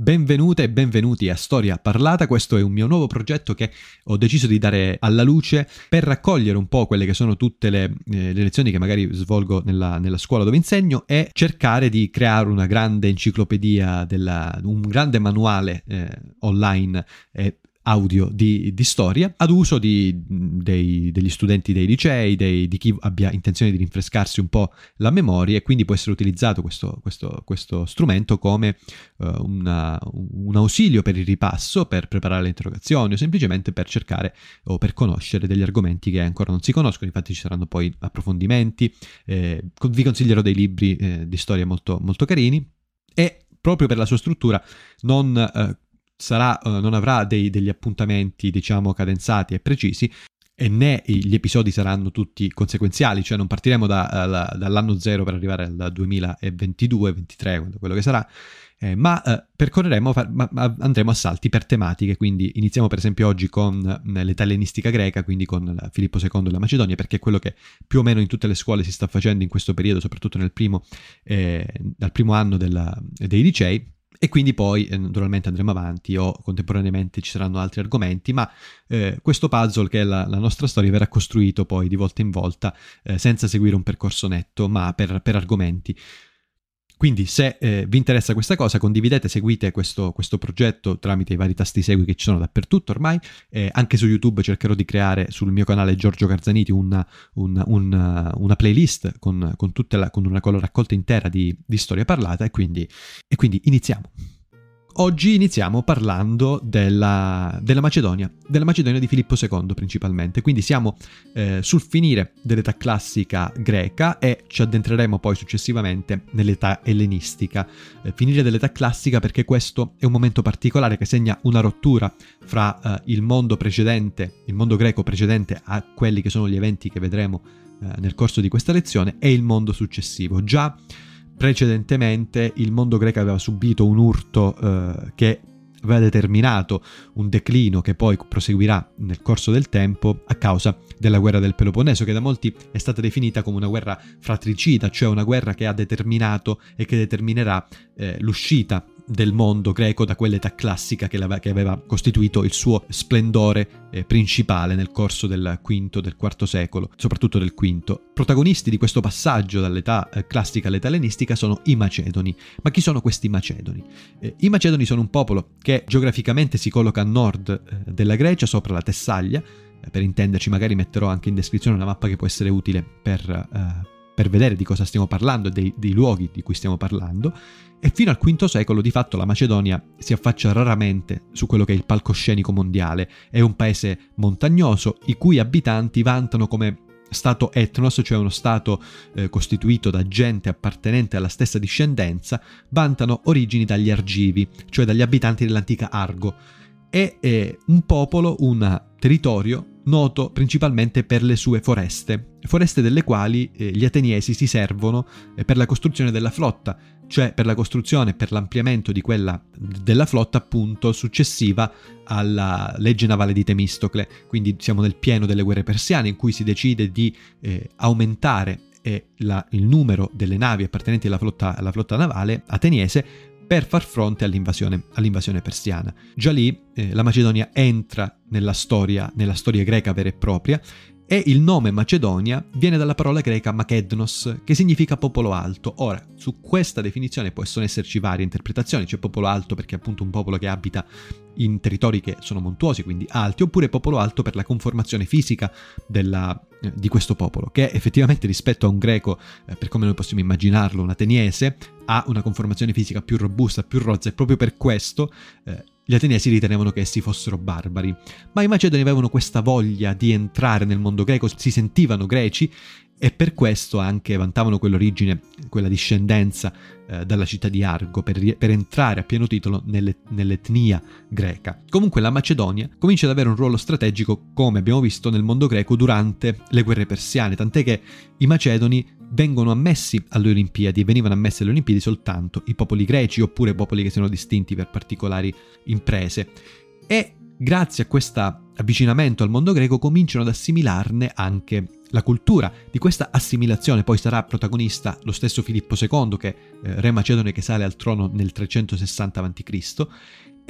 Benvenute e benvenuti a Storia Parlata, questo è un mio nuovo progetto che ho deciso di dare alla luce per raccogliere un po' quelle che sono tutte le, eh, le lezioni che magari svolgo nella, nella, scuola dove insegno e cercare di creare una grande enciclopedia, della, un grande manuale eh, online. Eh, audio di, di, storia ad uso di, dei, degli studenti dei licei, dei, di chi abbia intenzione di rinfrescarsi un po' la memoria e quindi può essere utilizzato questo, questo, questo strumento come uh, una, un ausilio per il ripasso, per preparare le interrogazioni o semplicemente per cercare o per conoscere degli argomenti che ancora non si conoscono, infatti ci saranno poi approfondimenti, eh, vi consiglierò dei libri eh, di storia molto, molto carini e proprio per la sua struttura non... Eh, sarà, uh, non avrà dei, degli appuntamenti, diciamo, cadenzati e precisi, e né gli episodi saranno tutti conseguenziali, cioè non partiremo da, la, dall'anno zero per arrivare al 2022-23, quello che sarà, eh, ma eh, percorreremo, ma, ma andremo a salti per tematiche, quindi iniziamo per esempio oggi con eh, l'età ellenistica greca, quindi con Filippo II e la Macedonia, perché è quello che più o meno in tutte le scuole si sta facendo in questo periodo, soprattutto nel primo, eh, dal primo anno della, dei licei, e quindi poi eh, naturalmente andremo avanti o contemporaneamente ci saranno altri argomenti, ma eh, questo puzzle che è la, la, nostra storia verrà costruito poi di volta in volta eh, senza seguire un percorso netto, ma per, per argomenti. Quindi se eh, vi interessa questa cosa condividete, seguite questo, questo, progetto tramite i vari tasti segui che ci sono dappertutto ormai, eh, anche su YouTube cercherò di creare sul mio canale Giorgio Garzaniti una, una, una, una playlist con, con, la, con, una, raccolta intera di, di storia parlata e quindi, e quindi iniziamo. Oggi iniziamo parlando della, della, Macedonia, della Macedonia di Filippo II principalmente, quindi siamo eh, sul finire dell'età classica greca e ci addentreremo poi successivamente nell'età ellenistica. Eh, finire dell'età classica perché questo è un momento particolare che segna una rottura fra eh, il mondo precedente, il mondo greco precedente a quelli che sono gli eventi che vedremo eh, nel corso di questa lezione e il mondo successivo. Già precedentemente il mondo greco aveva subito un urto eh, che aveva determinato un declino che poi proseguirà nel corso del tempo a causa della guerra del Peloponneso, che da molti è stata definita come una guerra fratricida, cioè una guerra che ha determinato e che determinerà eh, l'uscita del mondo greco da quell'età classica che, che aveva costituito il suo splendore eh, principale nel corso del V, del IV secolo, soprattutto del V. Protagonisti di questo passaggio dall'età eh, classica all'età ellenistica sono i Macedoni. Ma chi sono questi Macedoni? Eh, I Macedoni sono un popolo che geograficamente si colloca a nord eh, della Grecia, sopra la Tessaglia. Eh, per intenderci, magari metterò anche in descrizione una mappa che può essere utile per eh, per vedere di cosa stiamo parlando, dei, dei luoghi di cui stiamo parlando, e fino al V secolo di fatto la Macedonia si affaccia raramente su quello che è il palcoscenico mondiale, è un paese montagnoso i cui abitanti vantano come Stato etnos, cioè uno Stato eh, costituito da gente appartenente alla stessa discendenza, vantano origini dagli Argivi, cioè dagli abitanti dell'antica Argo. È, è un popolo, un territorio noto principalmente per le sue foreste, foreste delle quali eh, gli ateniesi si servono eh, per la costruzione della flotta, cioè per la costruzione e per l'ampliamento di quella della flotta appunto successiva alla legge navale di Temistocle, quindi siamo nel pieno delle guerre persiane in cui si decide di eh, aumentare eh, la, il numero delle navi appartenenti alla flotta, alla flotta navale ateniese per far fronte all'invasione, all'invasione persiana. Già lì eh, la Macedonia entra nella storia, nella storia greca vera e propria e il nome Macedonia viene dalla parola greca Makednos, che significa popolo alto. Ora, su questa definizione possono esserci varie interpretazioni, c'è popolo alto perché è appunto un popolo che abita in territori che sono montuosi, quindi alti, oppure popolo alto per la conformazione fisica della, eh, di questo popolo, che effettivamente rispetto a un greco, eh, per come noi possiamo immaginarlo, un ateniese, ha una conformazione fisica più robusta, più rozza e proprio per questo eh, gli ateniesi ritenevano che essi fossero barbari, ma i macedoni avevano questa voglia di entrare nel mondo greco, si sentivano greci e per questo anche vantavano quell'origine, quella discendenza eh, dalla città di Argo per, per entrare a pieno titolo nelle, nell'etnia greca. Comunque la Macedonia comincia ad avere un ruolo strategico, come abbiamo visto nel mondo greco durante le guerre persiane, tant'è che i macedoni vengono ammessi alle Olimpiadi e venivano ammessi alle Olimpiadi soltanto i popoli greci oppure popoli che siano distinti per particolari imprese. E grazie a questo avvicinamento al mondo greco cominciano ad assimilarne anche la cultura. Di questa assimilazione poi sarà protagonista lo stesso Filippo II, che eh, re macedone che sale al trono nel 360 a.C.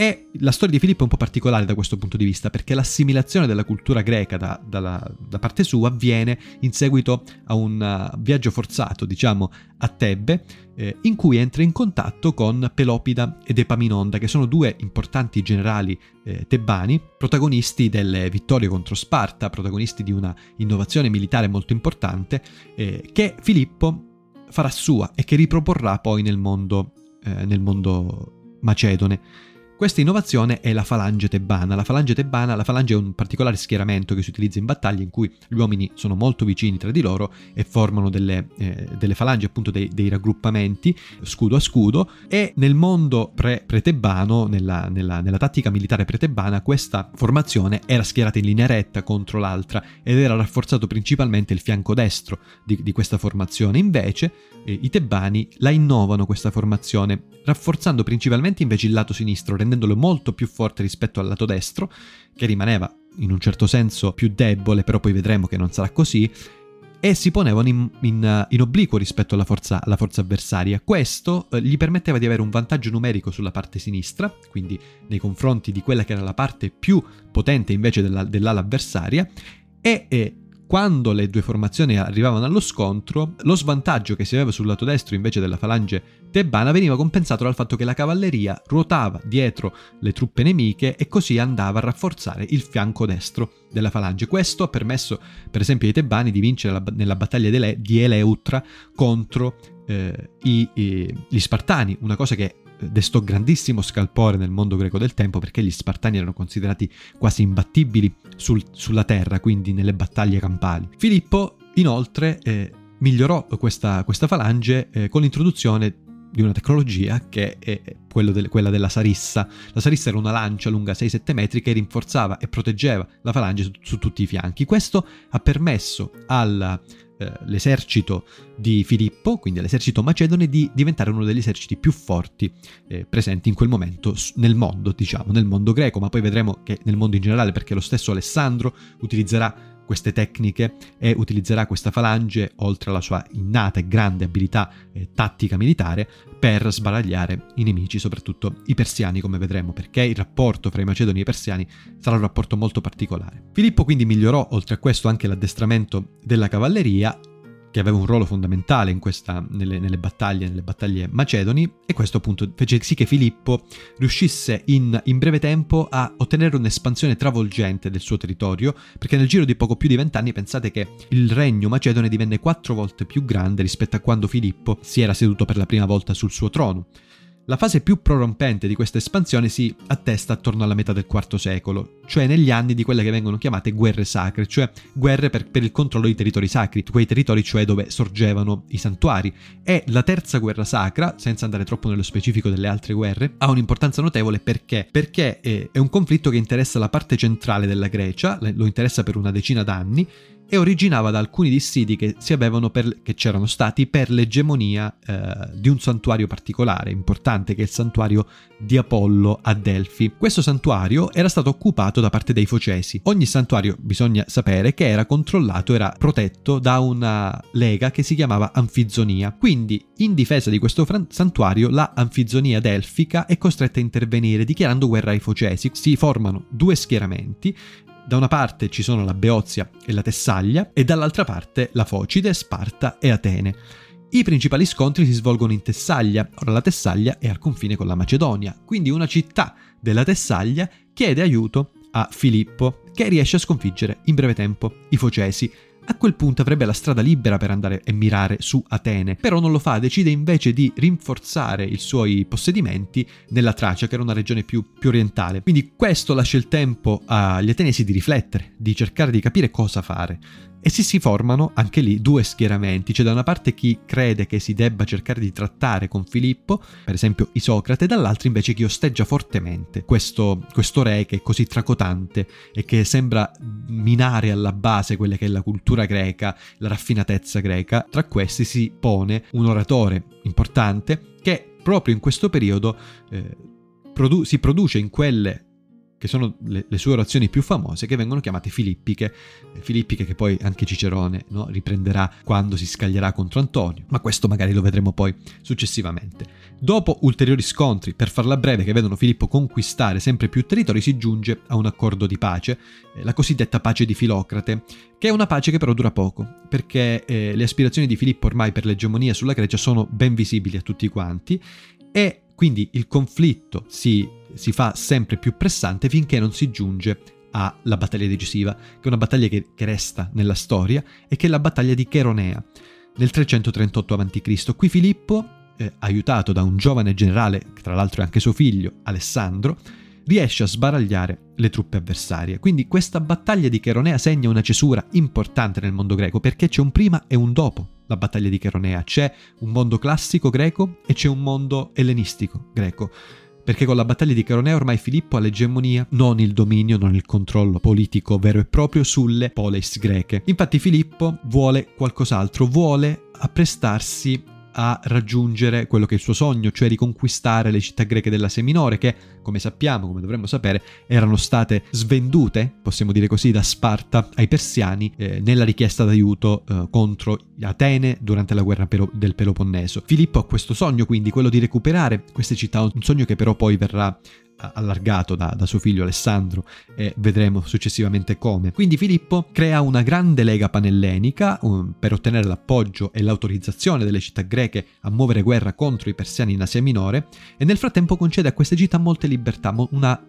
E la storia di Filippo è un po' particolare da questo punto di vista, perché l'assimilazione della cultura greca da, da, da parte sua avviene in seguito a un uh, viaggio forzato, diciamo, a Tebbe, eh, in cui entra in contatto con Pelopida ed Epaminonda, che sono due importanti generali eh, tebani, protagonisti delle vittorie contro Sparta, protagonisti di una innovazione militare molto importante, eh, che Filippo farà sua e che riproporrà poi nel mondo, eh, nel mondo macedone. Questa innovazione è la falange tebana. La falange tebana, la falange è un particolare schieramento che si utilizza in battaglia in cui gli uomini sono molto vicini tra di loro e formano delle, eh, delle falange, appunto dei, dei, raggruppamenti scudo a scudo e nel mondo pre- pretebano, nella, nella, nella tattica militare pretebana, questa formazione era schierata in linea retta contro l'altra ed era rafforzato principalmente il fianco destro di, di questa formazione. Invece eh, i tebani la innovano questa formazione, rafforzando principalmente invece il lato sinistro, rendendolo molto più forte rispetto al lato destro, che rimaneva in un certo senso più debole, però poi vedremo che non sarà così, e si ponevano in, in, in obliquo rispetto alla forza, alla forza avversaria. Questo eh, gli permetteva di avere un vantaggio numerico sulla parte sinistra, quindi nei confronti di quella che era la parte più potente invece della, dell'ala avversaria, e, e quando le due formazioni arrivavano allo scontro, lo svantaggio che si aveva sul lato destro invece della falange tebana veniva compensato dal fatto che la cavalleria ruotava dietro le truppe nemiche e così andava a rafforzare il fianco destro della falange. Questo ha permesso, per esempio, ai tebani di vincere la, nella battaglia di Eleutra contro eh, i, i, gli Spartani, una cosa che destò grandissimo scalpore nel mondo greco del tempo perché gli Spartani erano considerati quasi imbattibili sul, sulla terra, quindi nelle battaglie campali. Filippo inoltre eh, migliorò questa, questa falange eh, con l'introduzione di una tecnologia che è del, quella della sarissa. La sarissa era una lancia lunga 6-7 metri che rinforzava e proteggeva la falange su, su tutti i fianchi. Questo ha permesso alla eh, l'esercito di Filippo, quindi all'esercito macedone, di diventare uno degli eserciti più forti eh, presenti in quel momento nel mondo, diciamo, nel mondo greco, ma poi vedremo che nel mondo in generale, perché lo stesso Alessandro utilizzerà queste tecniche e utilizzerà questa falange, oltre alla sua innata e grande abilità eh, tattica militare, per sbaragliare i nemici, soprattutto i persiani, come vedremo, perché il rapporto fra i macedoni e i persiani sarà un rapporto molto particolare. Filippo quindi migliorò, oltre a questo, anche l'addestramento della cavalleria che aveva un ruolo fondamentale questa, nelle, nelle, battaglie, nelle battaglie macedoni, e questo appunto fece sì che Filippo riuscisse in, in, breve tempo a ottenere un'espansione travolgente del suo territorio, perché nel giro di poco più di vent'anni pensate che il regno macedone divenne quattro volte più grande rispetto a quando Filippo si era seduto per la prima volta sul suo trono. La fase più prorompente di questa espansione si attesta attorno alla metà del IV secolo, cioè negli anni di quelle che vengono chiamate guerre sacre, cioè guerre per, per, il controllo dei territori sacri, quei territori cioè dove sorgevano i santuari. E la terza guerra sacra, senza andare troppo nello specifico delle altre guerre, ha un'importanza notevole perché? Perché è, è un conflitto che interessa la parte centrale della Grecia, lo interessa per una decina d'anni, e originava da alcuni dissidi che, per, che c'erano stati per l'egemonia eh, di un santuario particolare, importante, che è il santuario di Apollo a Delfi. Questo santuario era stato occupato da parte dei Focesi. Ogni santuario, bisogna sapere, che era controllato, era protetto da una lega che si chiamava Anfizonia. Quindi, in difesa di questo fran- santuario, la Anfizonia delfica è costretta a intervenire dichiarando guerra ai Focesi. Si formano due schieramenti da una parte ci sono la Beozia e la Tessaglia e dall'altra parte la Focide, Sparta e Atene. I principali scontri si svolgono in Tessaglia, ora la Tessaglia è al confine con la Macedonia, quindi una città della Tessaglia chiede aiuto a Filippo, che riesce a sconfiggere in breve tempo i Focesi, a quel punto avrebbe la strada libera per andare e mirare su Atene, però non lo fa, decide invece di rinforzare i suoi possedimenti nella Tracia, che era una regione più, più orientale. Quindi questo lascia il tempo agli ateniesi di riflettere, di cercare di capire cosa fare. E si si formano anche lì due schieramenti, c'è da una parte chi crede che si debba cercare di trattare con Filippo, per esempio Isocrate, e dall'altra invece chi osteggia fortemente questo, questo re che è così tracotante e che sembra minare alla base quella che è la cultura greca, la raffinatezza greca. Tra questi si pone un oratore importante che proprio in questo periodo eh, produ- si produce in quelle che sono le, le, sue orazioni più famose, che vengono chiamate filippiche, filippiche che poi anche Cicerone no, riprenderà quando si scaglierà contro Antonio, ma questo magari lo vedremo poi successivamente. Dopo ulteriori scontri, per farla breve, che vedono Filippo conquistare sempre più territori, si giunge a un accordo di pace, eh, la cosiddetta pace di Filocrate, che è una pace che però dura poco, perché eh, le aspirazioni di Filippo ormai per l'egemonia sulla Grecia sono ben visibili a tutti quanti e quindi il conflitto si, si fa sempre più pressante finché non si giunge alla battaglia decisiva, che è una battaglia che, resta nella storia e che è la battaglia di Cheronea nel 338 a.C. Qui Filippo, eh, aiutato da un giovane generale, che tra l'altro è anche suo figlio, Alessandro, riesce a sbaragliare le truppe avversarie. Quindi questa battaglia di Cheronea segna una cesura importante nel mondo greco perché c'è un prima e un dopo la battaglia di Cheronea. C'è un mondo classico greco e c'è un mondo ellenistico greco. Perché con la battaglia di Cheronea ormai Filippo ha l'egemonia, non il dominio, non il controllo politico vero e proprio sulle polis greche. Infatti Filippo vuole qualcos'altro, vuole apprestarsi a raggiungere quello che è il suo sogno, cioè riconquistare le città greche della Seminore, che, come sappiamo, come dovremmo sapere, erano state svendute, possiamo dire così, da Sparta ai persiani eh, nella richiesta d'aiuto eh, contro Atene durante la guerra del Peloponneso. Filippo ha questo sogno, quindi, quello di recuperare queste città, un sogno che però poi verrà allargato da, da, suo figlio Alessandro e vedremo successivamente come. Quindi Filippo crea una grande lega panellenica um, per ottenere l'appoggio e l'autorizzazione delle città greche a muovere guerra contro i persiani in Asia Minore e nel frattempo concede a queste città molte libertà, una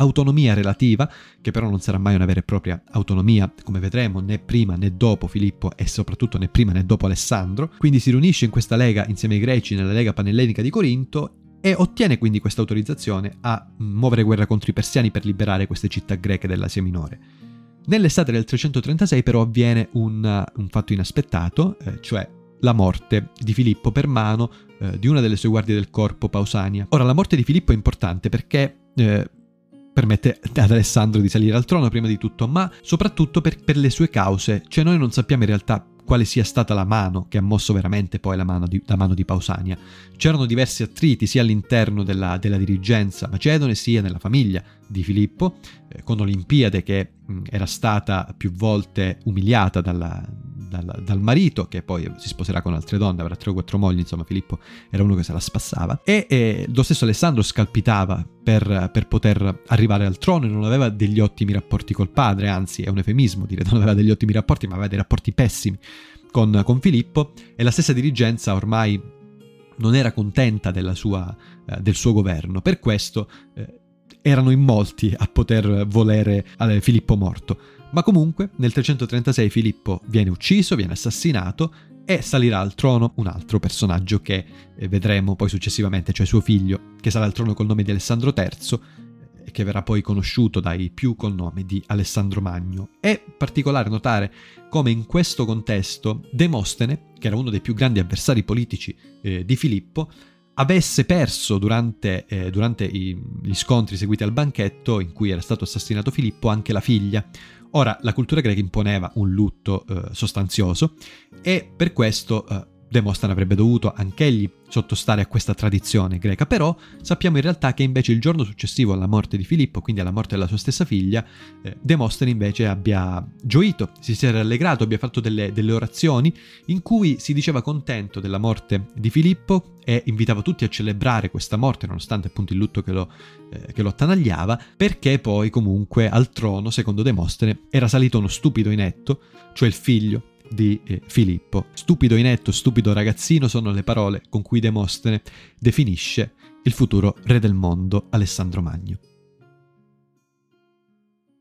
autonomia relativa, che però non sarà mai una vera e propria autonomia, come vedremo, né prima né dopo Filippo e soprattutto né prima né dopo Alessandro. Quindi si riunisce in questa lega insieme ai greci nella lega panellenica di Corinto e ottiene quindi questa autorizzazione a muovere guerra contro i persiani per liberare queste città greche dell'Asia Minore. Nell'estate del 336 però avviene un, un fatto inaspettato, eh, cioè la morte di Filippo per mano eh, di una delle sue guardie del corpo, Pausania. Ora, la morte di Filippo è importante perché eh, permette ad Alessandro di salire al trono prima di tutto, ma soprattutto per, per, le sue cause, cioè noi non sappiamo in realtà quale sia stata la mano che ha mosso veramente poi la mano di, la mano di Pausania. C'erano diversi attriti sia all'interno della, della dirigenza macedone sia nella famiglia di Filippo, eh, con Olimpiade che mh, era stata più volte umiliata dalla, dal, dal, marito, che poi si sposerà con altre donne, avrà tre o quattro mogli, insomma Filippo era uno che se la spassava. E, e lo stesso Alessandro scalpitava per, per, poter arrivare al trono e non aveva degli ottimi rapporti col padre, anzi è un eufemismo dire non aveva degli ottimi rapporti, ma aveva dei rapporti pessimi con, con Filippo e la stessa dirigenza ormai non era contenta sua, eh, del suo governo. Per questo eh, erano in molti a poter volere eh, Filippo morto. Ma comunque nel 336 Filippo viene ucciso, viene assassinato e salirà al trono un altro personaggio che eh, vedremo poi successivamente, cioè suo figlio, che sarà al trono col nome di Alessandro III e che verrà poi conosciuto dai più col nome di Alessandro Magno. È particolare notare come in questo contesto Demostene, che era uno dei più grandi avversari politici eh, di Filippo, avesse perso durante, eh, durante i, gli scontri seguiti al banchetto in cui era stato assassinato Filippo anche la figlia. Ora, la cultura greca imponeva un lutto eh, sostanzioso e per questo eh, Demostene avrebbe dovuto anch'egli sottostare a questa tradizione greca, però sappiamo in realtà che invece il giorno successivo alla morte di Filippo, quindi alla morte della sua stessa figlia, eh, Demostene invece abbia gioito, si sia rallegrato, abbia fatto delle, delle orazioni in cui si diceva contento della morte di Filippo e invitava tutti a celebrare questa morte, nonostante appunto il lutto che lo, eh, che lo attanagliava, perché poi comunque al trono, secondo Demostene, era salito uno stupido inetto, cioè il figlio di eh, Filippo. Stupido inetto, stupido ragazzino sono le parole con cui Demostene definisce il futuro re del mondo Alessandro Magno.